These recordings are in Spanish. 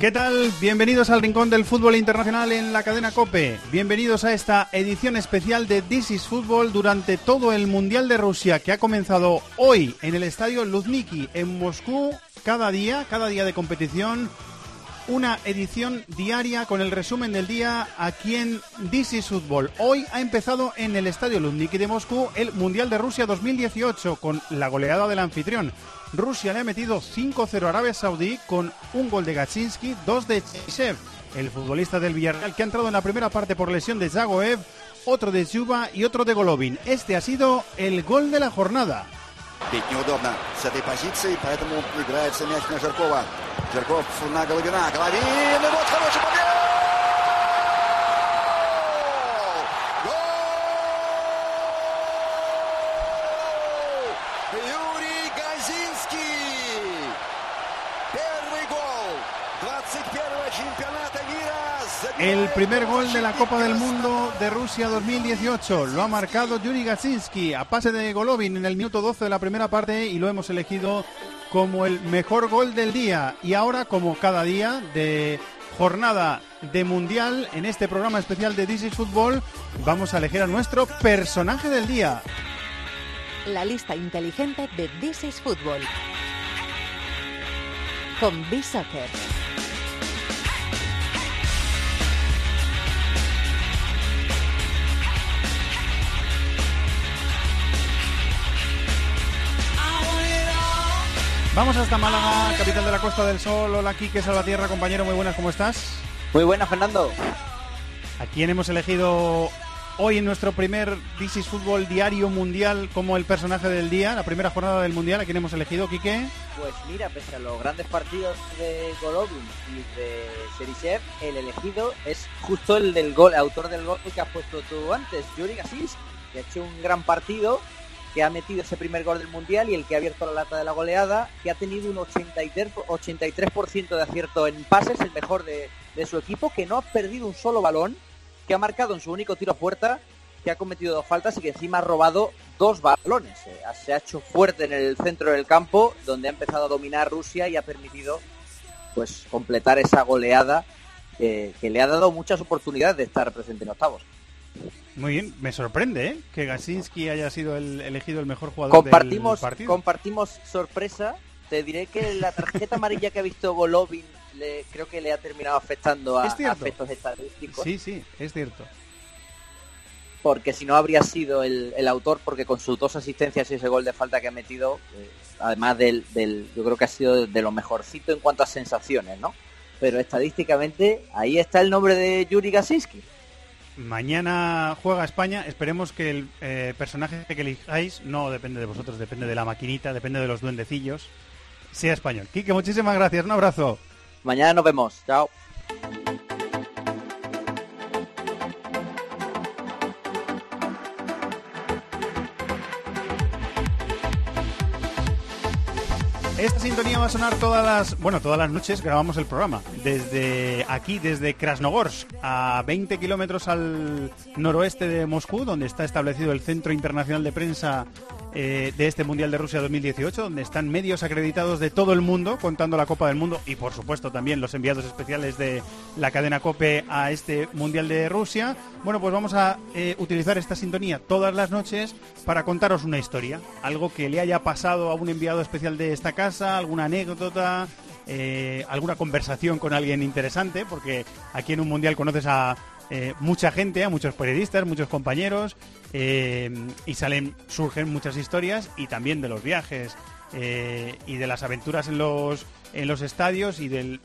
¿Qué tal? Bienvenidos al Rincón del Fútbol Internacional en la cadena Cope. Bienvenidos a esta edición especial de This is Football durante todo el Mundial de Rusia que ha comenzado hoy en el estadio Luzniki en Moscú. Cada día, cada día de competición, una edición diaria con el resumen del día aquí en This is Football. Hoy ha empezado en el estadio Luzniki de Moscú el Mundial de Rusia 2018 con la goleada del anfitrión. Rusia le ha metido 5-0 a Arabia Saudí con un gol de Gaczynski, dos de Chisev, el futbolista del Villarreal que ha entrado en la primera parte por lesión de Zagoev, otro de Zuba y otro de Golovin. Este ha sido el gol de la jornada. Бить неудобно с этой позиции, поэтому играется мяч на Жаркова. Жарков на Головина. Головин, и вот хороший побег! Primer gol de la Copa del Mundo de Rusia 2018 lo ha marcado Yuri Gaczynski a pase de Golovin en el minuto 12 de la primera parte y lo hemos elegido como el mejor gol del día. Y ahora, como cada día de jornada de Mundial, en este programa especial de This is Football, vamos a elegir a nuestro personaje del día. La lista inteligente de This is Football. Con B-Soccer. Vamos hasta Málaga, capital de la Costa del Sol. Hola, Quique Salvatierra, compañero, muy buenas, ¿cómo estás? Muy buenas, Fernando. ¿A quién hemos elegido hoy en nuestro primer This is Fútbol Diario Mundial como el personaje del día, la primera jornada del Mundial? ¿A quién hemos elegido, Quique? Pues mira, pese a los grandes partidos de Golovin y de Serisev, el elegido es justo el del gol, el autor del gol que has puesto tú antes, Yuri Gaczynski, que ha hecho un gran partido, que ha metido ese primer gol del Mundial y el que ha abierto la lata de la goleada, que ha tenido un 83%, 83 de acierto en pases, el mejor de, de su equipo, que no ha perdido un solo balón, que ha marcado en su único tiro a puerta, que ha cometido dos faltas y que encima ha robado dos balones. Eh, Se ha hecho fuerte en el centro del campo, donde ha empezado a dominar Rusia y ha permitido pues completar esa goleada eh, que le ha dado muchas oportunidades de estar presente en octavos. Muy bien, me sorprende ¿eh? que Gaczynski haya sido el elegido el mejor jugador Compartimos, del partido. compartimos sorpresa. Te diré que la tarjeta amarilla que ha visto Golovin le, creo que le ha terminado afectando a aspectos estadísticos. Sí, sí, es cierto. porque si no habría sido el, el autor, porque con sus dos asistencias y ese gol de falta que ha metido, eh, además del, del, yo creo que ha sido de lo mejorcito en cuanto a sensaciones, ¿no? Pero estadísticamente ahí está el nombre de Yuri Gaczynski. Mañana juega España. Esperemos que el eh, personaje que elijáis no depende de vosotros, depende de la maquinita, depende de los duendecillos. Sea español. Quique, muchísimas gracias. Un abrazo. Mañana nos vemos. Chao. Esta sintonía va a sonar todas las, bueno, todas las noches grabamos el programa. Desde aquí, desde Krasnogorsk, a 20 kilómetros al noroeste de Moscú, donde está establecido el Centro Internacional de Prensa eh, de este Mundial de Rusia 2018, donde están medios acreditados de todo el mundo contando la Copa del Mundo y, por supuesto, también los enviados especiales de la cadena COPE a este Mundial de Rusia. Bueno, pues vamos a eh, utilizar esta sintonía todas las noches para contaros una historia, algo que le haya pasado a un enviado especial de esta casa, alguna anécdota, eh, alguna conversación con alguien interesante, porque aquí en un Mundial conoces a eh, mucha gente, a muchos periodistas, muchos compañeros, eh, y salen, surgen muchas historias y también de los viajes eh, y de las aventuras en los, en los estadios y de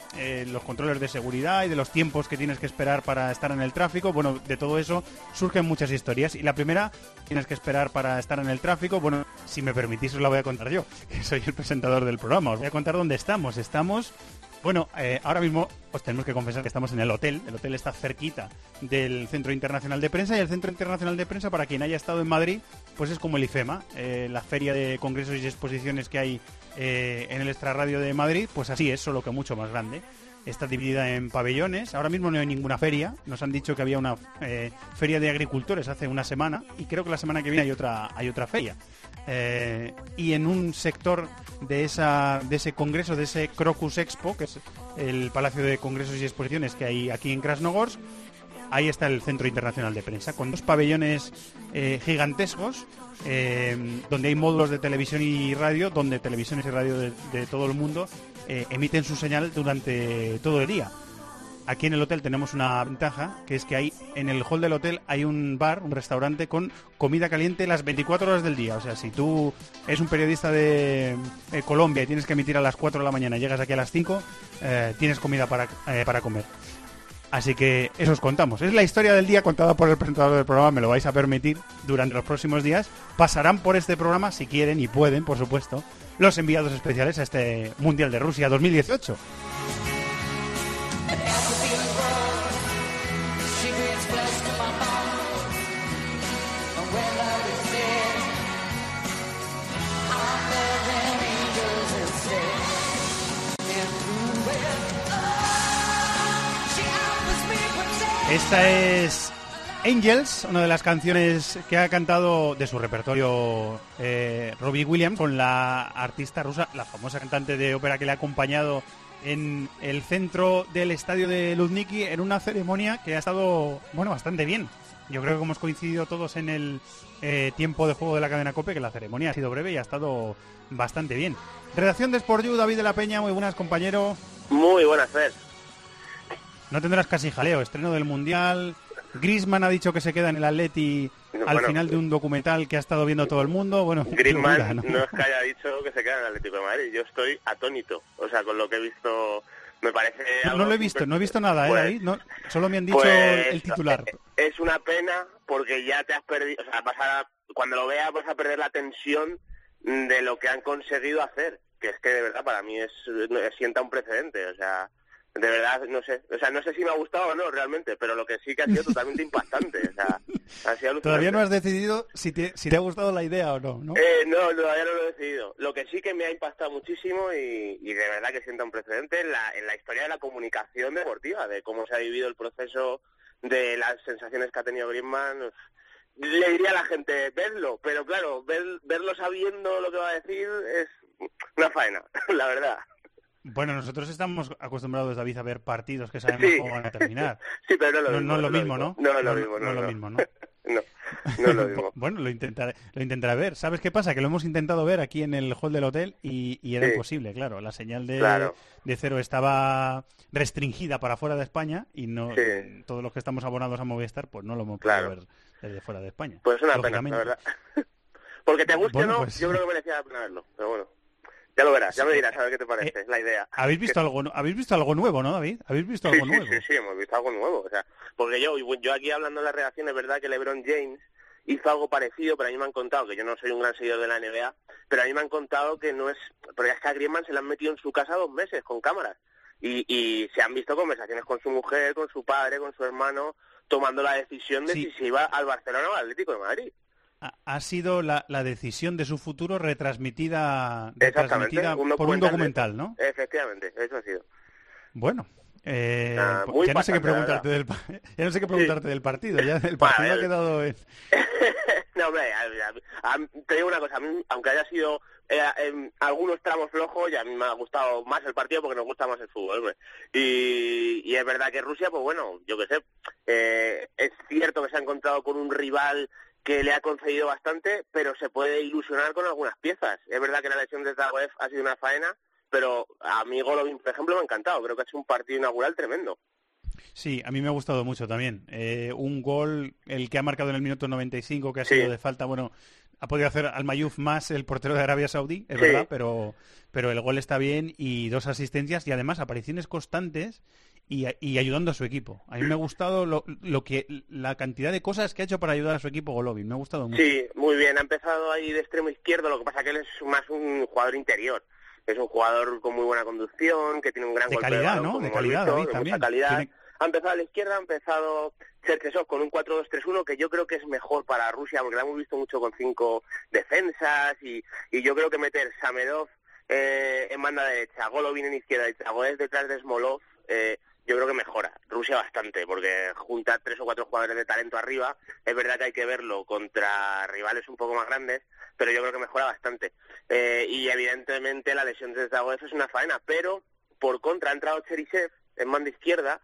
los controles de seguridad y de los tiempos que tienes que esperar para estar en el tráfico. Bueno, de todo eso surgen muchas historias. Y la primera, tienes que esperar para estar en el tráfico. Bueno, si me permitís os la voy a contar yo, que soy el presentador del programa. Os voy a contar dónde estamos. Estamos bueno, eh, ahora mismo os tenemos que confesar que estamos en el hotel. El hotel está cerquita del Centro Internacional de Prensa y el Centro Internacional de Prensa, para quien haya estado en Madrid, pues es como el IFEMA, eh, la feria de congresos y exposiciones que hay eh, en el extrarradio de Madrid, pues así es, solo que mucho más grande. Está dividida en pabellones. Ahora mismo no hay ninguna feria. Nos han dicho que había una feria de agricultores hace una semana y creo que la semana que viene hay otra, hay otra feria. Eh, y en un sector de, esa, de ese congreso, de ese Crocus Expo, que es el Palacio de Congresos y Exposiciones que hay aquí en Krasnogorsk, ahí está el Centro Internacional de Prensa, con dos pabellones eh, gigantescos, eh, donde hay módulos de televisión y radio, donde televisiones y radio de todo el mundo emiten su señal durante todo el día aquí en el hotel tenemos una ventaja, que es que hay en el hall del hotel hay un bar, un restaurante con comida caliente las 24 horas del día. O sea, si tú eres un periodista de eh, Colombia y tienes que emitir a las 4 de la mañana y llegas aquí a las 5, eh, tienes comida para, eh, para comer. Así que eso os contamos. Es la historia del día contada por el presentador del programa, me lo vais a permitir durante los próximos días. Pasarán por este programa, si quieren y pueden, por supuesto, los enviados especiales a este Mundial de Rusia 2018. Esta es Angels, una de las canciones que ha cantado de su repertorio eh, Robbie Williams con la artista rusa, la famosa cantante de ópera que le ha acompañado en el centro del estadio de Luzniki en una ceremonia que ha estado, bueno, bastante bien. Yo creo que hemos coincidido todos en el eh, tiempo de juego de la cadena COPE, que la ceremonia ha sido breve y ha estado bastante bien. Redacción de Sport You, David de la Peña, muy buenas, compañero. Muy buenas, Fer. No tendrás casi jaleo, estreno del Mundial. Grisman ha dicho que se queda en el Atleti al final de un documental que ha estado viendo todo el mundo. Bueno, Griezmann ¿no? es que haya dicho que se queda en el Atlético de Madrid. Yo estoy atónito. O sea, con lo que he visto, me parece. No, lo he visto, no he visto nada, ¿eh? Pues ahí, no, solo me han dicho pues, el titular. Eh, es una pena porque ya te has perdido. O sea, vas cuando lo veas vas a perder la tensión de lo que han conseguido hacer. Que es que de verdad para mí es sienta un precedente. O sea de verdad, no sé, o sea, no sé si me ha gustado o no realmente, pero lo que sí que ha sido totalmente impactante, o sea, ha sido Todavía no has decidido si te, si te ha gustado la idea o no, ¿no? Eh, no, todavía no lo he decidido. Lo que sí que me ha impactado muchísimo y, y de verdad que sienta un precedente en la, en la historia de la comunicación deportiva, de cómo se ha vivido el proceso, de las sensaciones que ha tenido Griezmann, le diría a la gente, verlo, pero claro, verlo sabiendo lo que va a decir es una faena, la verdad. Bueno, nosotros estamos acostumbrados, David, a ver partidos que sabemos cómo van a terminar. Sí, pero no, lo mismo, no, es lo mismo, ¿no? No es lo mismo, no, es lo mismo, ¿no? no, no lo mismo. bueno, lo intentaré, lo intentaré ver. ¿Sabes qué pasa? Que lo hemos intentado ver aquí en el hall del hotel y, era imposible, claro. La señal de, de cero estaba restringida para fuera de España y no todos los que estamos abonados a Movistar, pues no lo hemos podido ver desde fuera de España. Pues es una pena, la verdad. Porque te guste o no, pues yo creo que merecía la pena verlo, pero bueno. Ya lo verás, ya me dirás a ver qué te parece, es la idea. ¿Habéis visto algo habéis visto algo nuevo, no, David? ¿Habéis visto algo nuevo? Sí, sí, hemos visto algo nuevo, o sea, porque yo yo aquí hablando en la redacción es verdad que LeBron James hizo algo parecido, pero a mí me han contado que yo no soy un gran seguidor de la NBA, pero a mí me han contado que no es, porque es que a Griezmann se le han metido en su casa dos meses con cámaras y, y se han visto conversaciones con su mujer, con su padre, con su hermano, tomando la decisión de si se iba al Barcelona o al Atlético de Madrid ha sido la, decisión de su futuro retransmitida, retransmitida por un documental, ¿no? Efectivamente, eso ha sido. Bueno, eh, pues ya, no sé qué preguntarte del, ya no sé qué preguntarte del partido, ya el partido ha quedado en... no, hombre, te digo una cosa, aunque haya sido eh, en algunos tramos flojos, y a mí me ha gustado más el partido porque nos gusta más el fútbol, hombre. Y, y es verdad que Rusia, pues bueno, yo qué sé, eh, es cierto que se ha encontrado con un rival que le ha concedido bastante, pero se puede ilusionar con algunas piezas. Es verdad que la lesión de Zagoev ha sido una faena, pero a mí Golovin, por ejemplo, me ha encantado. Creo que ha hecho un partido inaugural tremendo. Sí, a mí me ha gustado mucho también. Eh, un gol, el que ha marcado en el minuto 95, que ha sido de falta, bueno, ha podido hacer al Mayuf más el portero de Arabia Saudí, es verdad, pero, pero el gol está bien y dos asistencias y además apariciones constantes y, ayudando a su equipo. A mí me ha gustado lo, que la cantidad de cosas que ha hecho para ayudar a su equipo Golovin. Me ha gustado mucho. Sí, muy bien. Ha empezado ahí de extremo izquierdo, lo que pasa que él es más un jugador interior. Es un jugador con muy buena conducción, que tiene un gran de calidad, ¿no? De calidad, también. calidad. Ha empezado a la izquierda, ha empezado Cherchesov con un 4-2-3-1 que yo creo que es mejor para Rusia porque la hemos visto mucho con cinco defensas y, y yo creo que meter Samedov eh, en banda derecha, Golovin en izquierda y Tragoez detrás de Smolov eh, yo creo que mejora Rusia bastante, porque junta tres o cuatro jugadores de talento arriba. Es verdad que hay que verlo contra rivales un poco más grandes, pero yo creo que mejora bastante. Eh, y evidentemente la lesión de Zagoez es una faena, pero por contra ha entrado Cherisev en banda izquierda,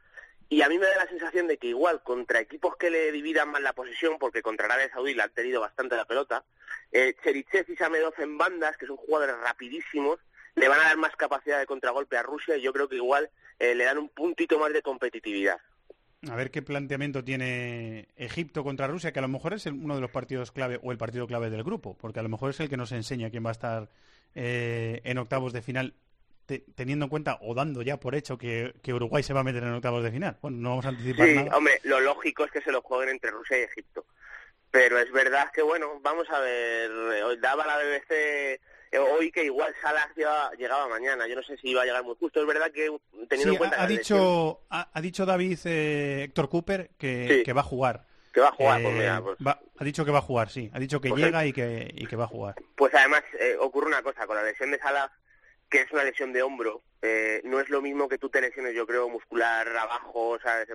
y a mí me da la sensación de que igual contra equipos que le dividan más la posición, porque contra Arabia Saudí le han tenido bastante la pelota, eh, Cherichev y Samedov en bandas, que son jugadores rapidísimos, le van a dar más capacidad de contragolpe a Rusia y yo creo que igual eh, le dan un puntito más de competitividad. A ver qué planteamiento tiene Egipto contra Rusia, que a lo mejor es uno de los partidos clave o el partido clave del grupo, porque a lo mejor es el que nos enseña quién va a estar eh, en octavos de final, teniendo en cuenta o dando ya por hecho que, Uruguay se va a meter en octavos de final. Bueno, no vamos a anticipar sí, hombre, lo lógico es que se lo jueguen entre Rusia y Egipto. Pero es verdad que, bueno, vamos a ver, daba la BBC eh, hoy que igual Salah llegaba mañana. Yo no sé si iba a llegar muy justo. Es verdad que teniendo en cuenta ha, dicho ha, dicho David eh, Héctor Cooper que, que, va a jugar. Que va a jugar, pues mira, eh, pues ha dicho que va a jugar, sí. Ha dicho que pues llega y que y que va a jugar. Pues además ocurre una cosa con la lesión de Salah que es una lesión de hombro, eh, no es lo mismo que tú te lesiones, yo creo, muscular abajo, ¿sabes?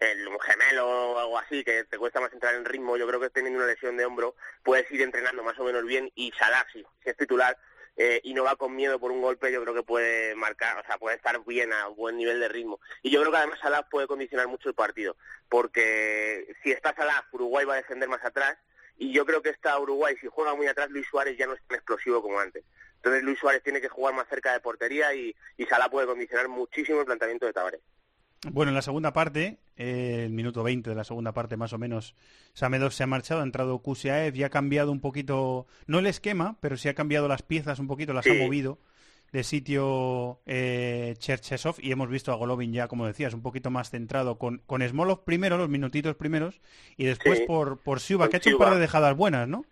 El, un gemelo o algo así, que te cuesta más entrar en ritmo. Yo creo que teniendo una lesión de hombro puedes ir entrenando más o menos bien y Salah, si, es titular, eh, y no va con miedo por un golpe, yo creo que puede marcar, o sea, puede estar bien a buen nivel de ritmo. Y yo creo que además Salah puede condicionar mucho el partido, porque si está Salah, Uruguay va a defender más atrás, y yo creo que está Uruguay, si juega muy atrás, Luis Suárez ya no es tan explosivo como antes. Entonces Luis Suárez tiene que jugar más cerca de portería y, y Salah puede condicionar muchísimo el planteamiento de Tavares. Bueno, en la segunda parte, eh, el minuto 20 de la segunda parte más o menos, Samedov se ha marchado, ha entrado Kusiaev y ha cambiado un poquito, no el esquema, pero sí ha cambiado las piezas un poquito, las ha movido de sitio eh, Cherchesov y hemos visto a Golovin ya, como decías, un poquito más centrado con, con Smolov primero, los minutitos primeros, y después por, por Siuba, que ha hecho un par de dejadas buenas, ¿no?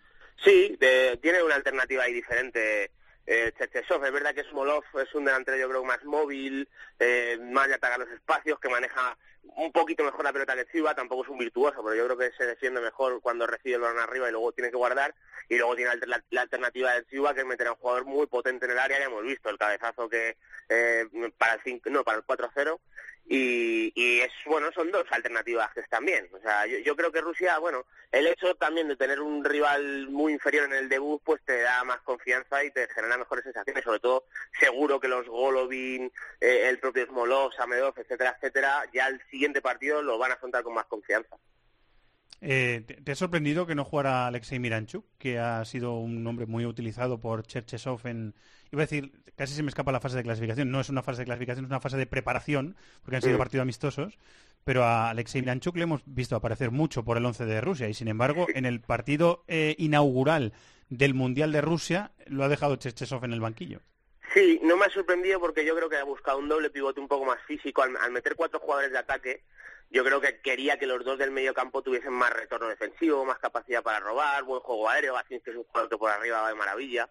Sí, tiene una alternativa ahí diferente eh. Es verdad que Smolov es un delantero yo creo más móvil, eh, más de atacar los espacios, que maneja un poquito mejor la pelota que Chiva, tampoco es un virtuoso, pero yo creo que se defiende mejor cuando recibe el balón arriba y luego tiene que guardar. Y luego tiene la, alternativa de Chiva, que es meter a un jugador muy potente en el área, ya hemos visto el cabezazo que eh, para el 5, no, para el 4-0 y, y, es bueno son dos alternativas que están bien. O sea yo, creo que Rusia bueno el hecho también de tener un rival muy inferior en el debut pues te da más confianza y te genera mejores sensaciones sobre todo seguro que los Golovin eh, el propio Smolov Samedov etcétera etcétera ya el siguiente partido lo van a afrontar con más confianza eh, ¿te, ha sorprendido que no jugara Alexei Miranchuk, que ha sido un nombre muy utilizado por Cherchesov en... Iba a decir, casi se me escapa la fase de clasificación. No es una fase de clasificación, es una fase de preparación, porque han sido partidos amistosos. Pero a Alexei Miranchuk le hemos visto aparecer mucho por el 11 de Rusia. Y sin embargo, en el partido eh, inaugural del Mundial de Rusia, lo ha dejado Cherchesov en el banquillo. Sí, no me ha sorprendido porque yo creo que ha buscado un doble pivote un poco más físico al meter cuatro jugadores de ataque yo creo que quería que los dos del medio campo tuviesen más retorno defensivo, más capacidad para robar, buen juego aéreo, así que es un jugador que por arriba va de maravilla.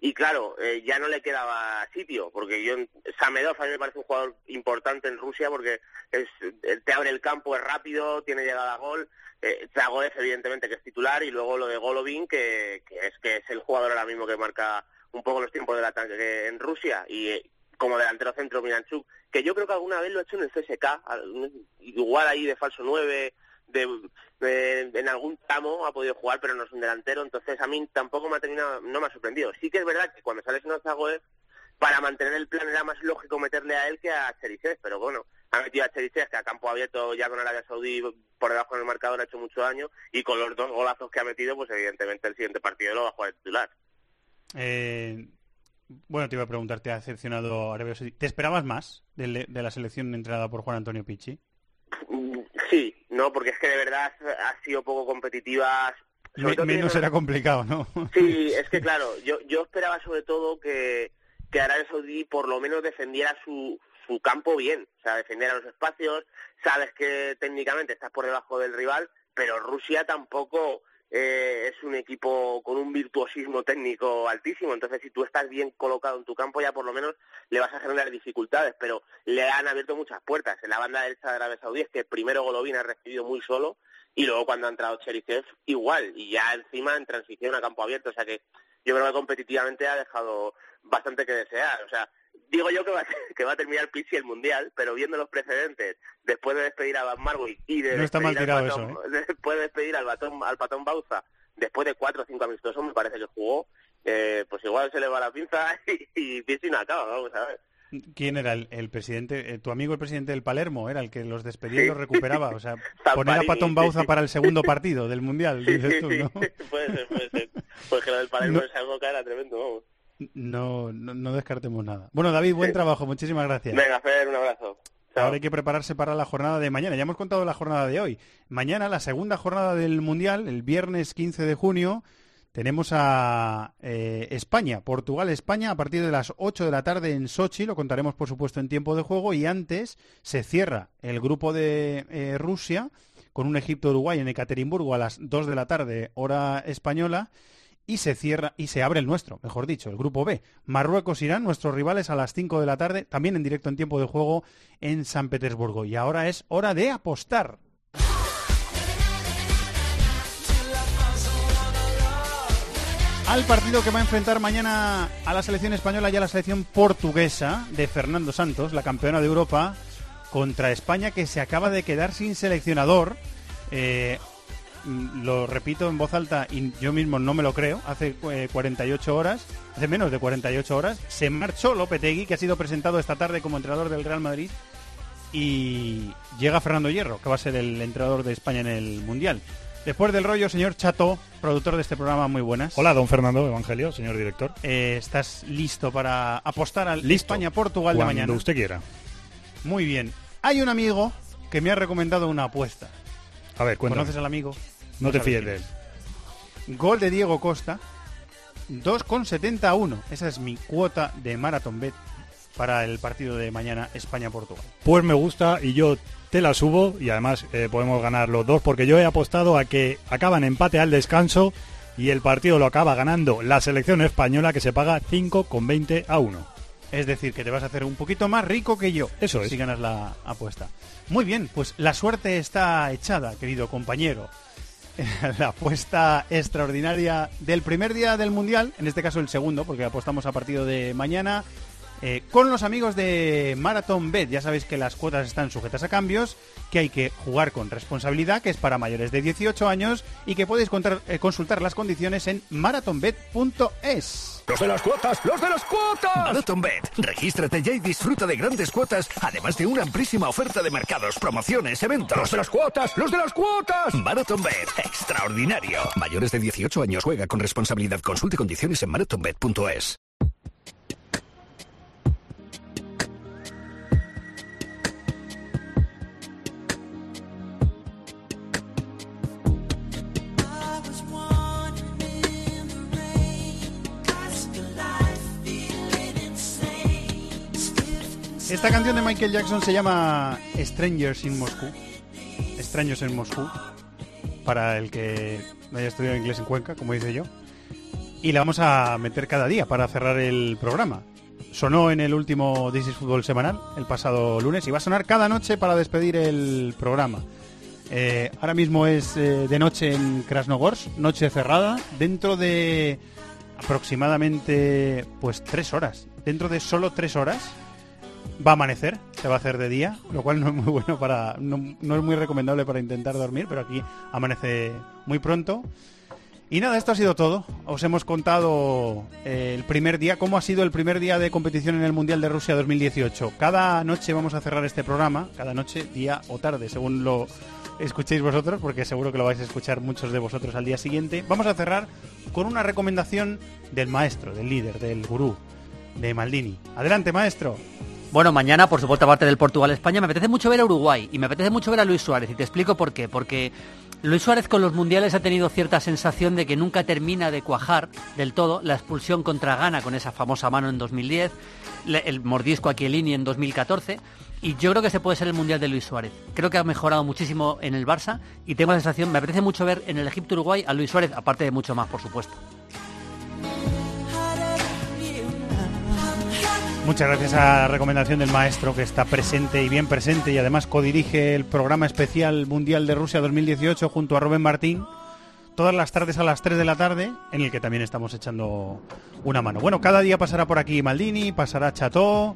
Y claro, eh, ya no le quedaba sitio, porque yo, Samedov a mí me parece un jugador importante en Rusia porque es, eh, te abre el campo, es rápido, tiene llegada a gol. Eh, evidentemente, que es titular, y luego lo de Golovin, que, que, es que es el jugador ahora mismo que marca un poco los tiempos del ataque en Rusia. Y eh, como delantero centro Miranchuk, que yo creo que alguna vez lo ha hecho en el CSK, igual ahí de falso 9, de, en algún tramo ha podido jugar, pero no es un delantero, entonces a mí tampoco me ha terminado, no me ha sorprendido. Sí que es verdad que cuando sales en Zagoev, para mantener el plan era más lógico meterle a él que a Cherisev, pero bueno, ha metido a Cherisev, que a campo abierto ya con Arabia Saudí por debajo del marcador ha hecho mucho daño, y con los dos golazos que ha metido, pues evidentemente el siguiente partido lo va a jugar el titular. Eh, bueno, te iba a preguntar, ¿te ha decepcionado Arabia Saudí? ¿Te esperabas más de, la selección entrenada por Juan Antonio Pichi? Sí, no, porque es que de verdad ha sido poco competitiva. Me- menos era complicado, ¿no? Sí, es que claro, yo, yo esperaba sobre todo que, que Arabia Saudí por lo menos defendiera su, su campo bien, o sea, defendiera los espacios, sabes que técnicamente estás por debajo del rival, pero Rusia tampoco eh, es un equipo con un virtuosismo técnico altísimo, entonces si tú estás bien colocado en tu campo ya por lo menos le vas a generar dificultades, pero le han abierto muchas puertas. En la banda derecha de Arabia Saudí es que primero Golovin ha recibido muy solo y luego cuando ha entrado Cherisev igual y ya encima en transición a campo abierto, o sea que yo creo que competitivamente ha dejado bastante que desear, o sea, digo yo que va, a- que va a terminar Pizzi el Mundial, pero viendo los precedentes, después de despedir a Van Marwijk y de No está mal despedir al tirado Patón- eso, ¿eh? después de despedir al Patón, al Patón Bauza, después de cuatro o cinco amistosos me parece que jugó, eh, pues igual se le va la pinza y, y Pizzi no acaba, vamos a ver. ¿Quién era el, el presidente? Eh, tu amigo el presidente del Palermo era el que los despedía y los recuperaba. O sea, poner a Patón Bauza para el segundo partido del Mundial, dices tú, ¿no? puede ser, puede ser. Porque lo del Palermo No. de esa época era tremendo, vamos. No, no, no descartemos nada. Bueno, David, buen trabajo. Muchísimas gracias. Venga, Fer, un abrazo. Chao. Ahora hay que prepararse para la jornada de mañana. Ya hemos contado la jornada de hoy. Mañana, la segunda jornada del Mundial, el viernes 15 de junio, tenemos a eh, España, Portugal-España, a partir de las 8 de la tarde en Sochi. Lo contaremos, por supuesto, en tiempo de juego. Y antes se cierra el grupo de eh, Rusia con un Egipto-Uruguay en Ekaterimburgo a las 2 de la tarde, hora española. Y se cierra y se abre el nuestro, mejor dicho, el grupo B. Marruecos-Irán, nuestros rivales a las 5 de la tarde, también en directo en tiempo de juego en San Petersburgo. Y ahora es hora de apostar. Al partido que va a enfrentar mañana a la selección española y a la selección portuguesa de Fernando Santos, la campeona de Europa, contra España que se acaba de quedar sin seleccionador. Eh, lo repito en voz alta y yo mismo no me lo creo, hace eh, 48 horas, hace menos de 48 horas, se marchó Lopetegui, que ha sido presentado esta tarde como entrenador del Real Madrid, y llega Fernando Hierro, que va a ser el entrenador de España en el Mundial. Después del rollo, señor Chato, productor de este programa, muy buenas. Hola, don Fernando Evangelio, señor director. Eh, ¿Estás listo para apostar al. España-Portugal de Cuando mañana? usted quiera. Muy bien. Hay un amigo que me ha recomendado una apuesta. A ver, cuéntame. ¿Conoces al amigo? No te fíes de él. Gol de Diego Costa. 2,71. Esa es mi cuota de Marathon Bet para el partido de mañana España-Portugal. Pues me gusta y yo te la subo y además eh, podemos ganar los dos porque yo he apostado a que acaban empate al descanso y el partido lo acaba ganando la selección española que se paga 5,20 a 1. Es decir, que te vas a hacer un poquito más rico que yo. Eso es. Si ganas la apuesta. Muy bien, pues la suerte está echada, querido compañero. La apuesta extraordinaria del primer día del Mundial, en este caso el segundo, porque apostamos a partido de mañana, eh, con los amigos de Marathon Bet. Ya sabéis que las cuotas están sujetas a cambios, que hay que jugar con responsabilidad, que es para mayores de 18 años y que podéis contar- eh, consultar las condiciones en marathonbet.es. ¡Los de las cuotas! ¡Los de las cuotas! MarathonBet. Regístrate ya y disfruta de grandes cuotas, además de una amplísima oferta de mercados, promociones, eventos. ¡Los de las cuotas! ¡Los de las cuotas! MarathonBet. Extraordinario. Mayores de 18 años juega con responsabilidad. Consulte condiciones en marathonbet.es. Esta canción de Michael Jackson se llama Strangers in Moscú. Extraños en Moscú. Para el que no haya estudiado inglés en Cuenca, como dice yo. Y la vamos a meter cada día para cerrar el programa. Sonó en el último This is Fútbol semanal, el pasado lunes, y va a sonar cada noche para despedir el programa. Eh, ahora mismo es eh, de noche en Krasnogorsk, noche cerrada, dentro de aproximadamente pues tres horas. Dentro de solo tres horas va a amanecer, se va a hacer de día, lo cual no es muy bueno para, no, no es muy recomendable para intentar dormir, pero aquí amanece muy pronto. Y nada, esto ha sido todo. Os hemos contado eh, el primer día, cómo ha sido el primer día de competición en el Mundial de Rusia 2018. Cada noche vamos a cerrar este programa, cada noche, día o tarde, según lo escuchéis vosotros, porque seguro que lo vais a escuchar muchos de vosotros al día siguiente. Vamos a cerrar con una recomendación del maestro, del líder, del gurú, de Maldini. Adelante, maestro. Bueno, mañana, por supuesto, aparte del Portugal-España, me apetece mucho ver a Uruguay y me apetece mucho ver a Luis Suárez. Y te explico por qué. Porque Luis Suárez con los mundiales ha tenido cierta sensación de que nunca termina de cuajar del todo la expulsión contra Ghana con esa famosa mano en 2010, el mordisco a Chiellini en 2014 y yo creo que ese puede ser el mundial de Luis Suárez. Creo que ha mejorado muchísimo en el Barça y tengo la sensación, me apetece mucho ver en el Egipto Uruguay a Luis Suárez, aparte de mucho más, por supuesto. Muchas gracias a la recomendación del maestro que está presente y bien presente y además codirige el programa especial Mundial de Rusia 2018 junto a Rubén Martín todas las tardes a las 3 de la tarde en el que también estamos echando una mano. Bueno, cada día pasará por aquí Maldini, pasará Cható,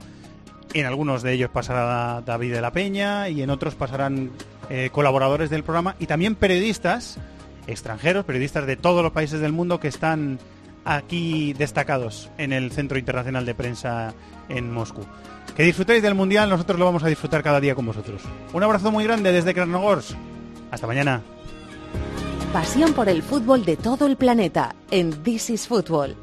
en algunos de ellos pasará David de la Peña y en otros pasarán eh, colaboradores del programa y también periodistas extranjeros, periodistas de todos los países del mundo que están aquí destacados en el Centro Internacional de Prensa en Moscú. Que disfrutéis del Mundial, nosotros lo vamos a disfrutar cada día con vosotros. Un abrazo muy grande desde Krasnogorsk. Hasta mañana. Pasión por el fútbol de todo el planeta en This is Football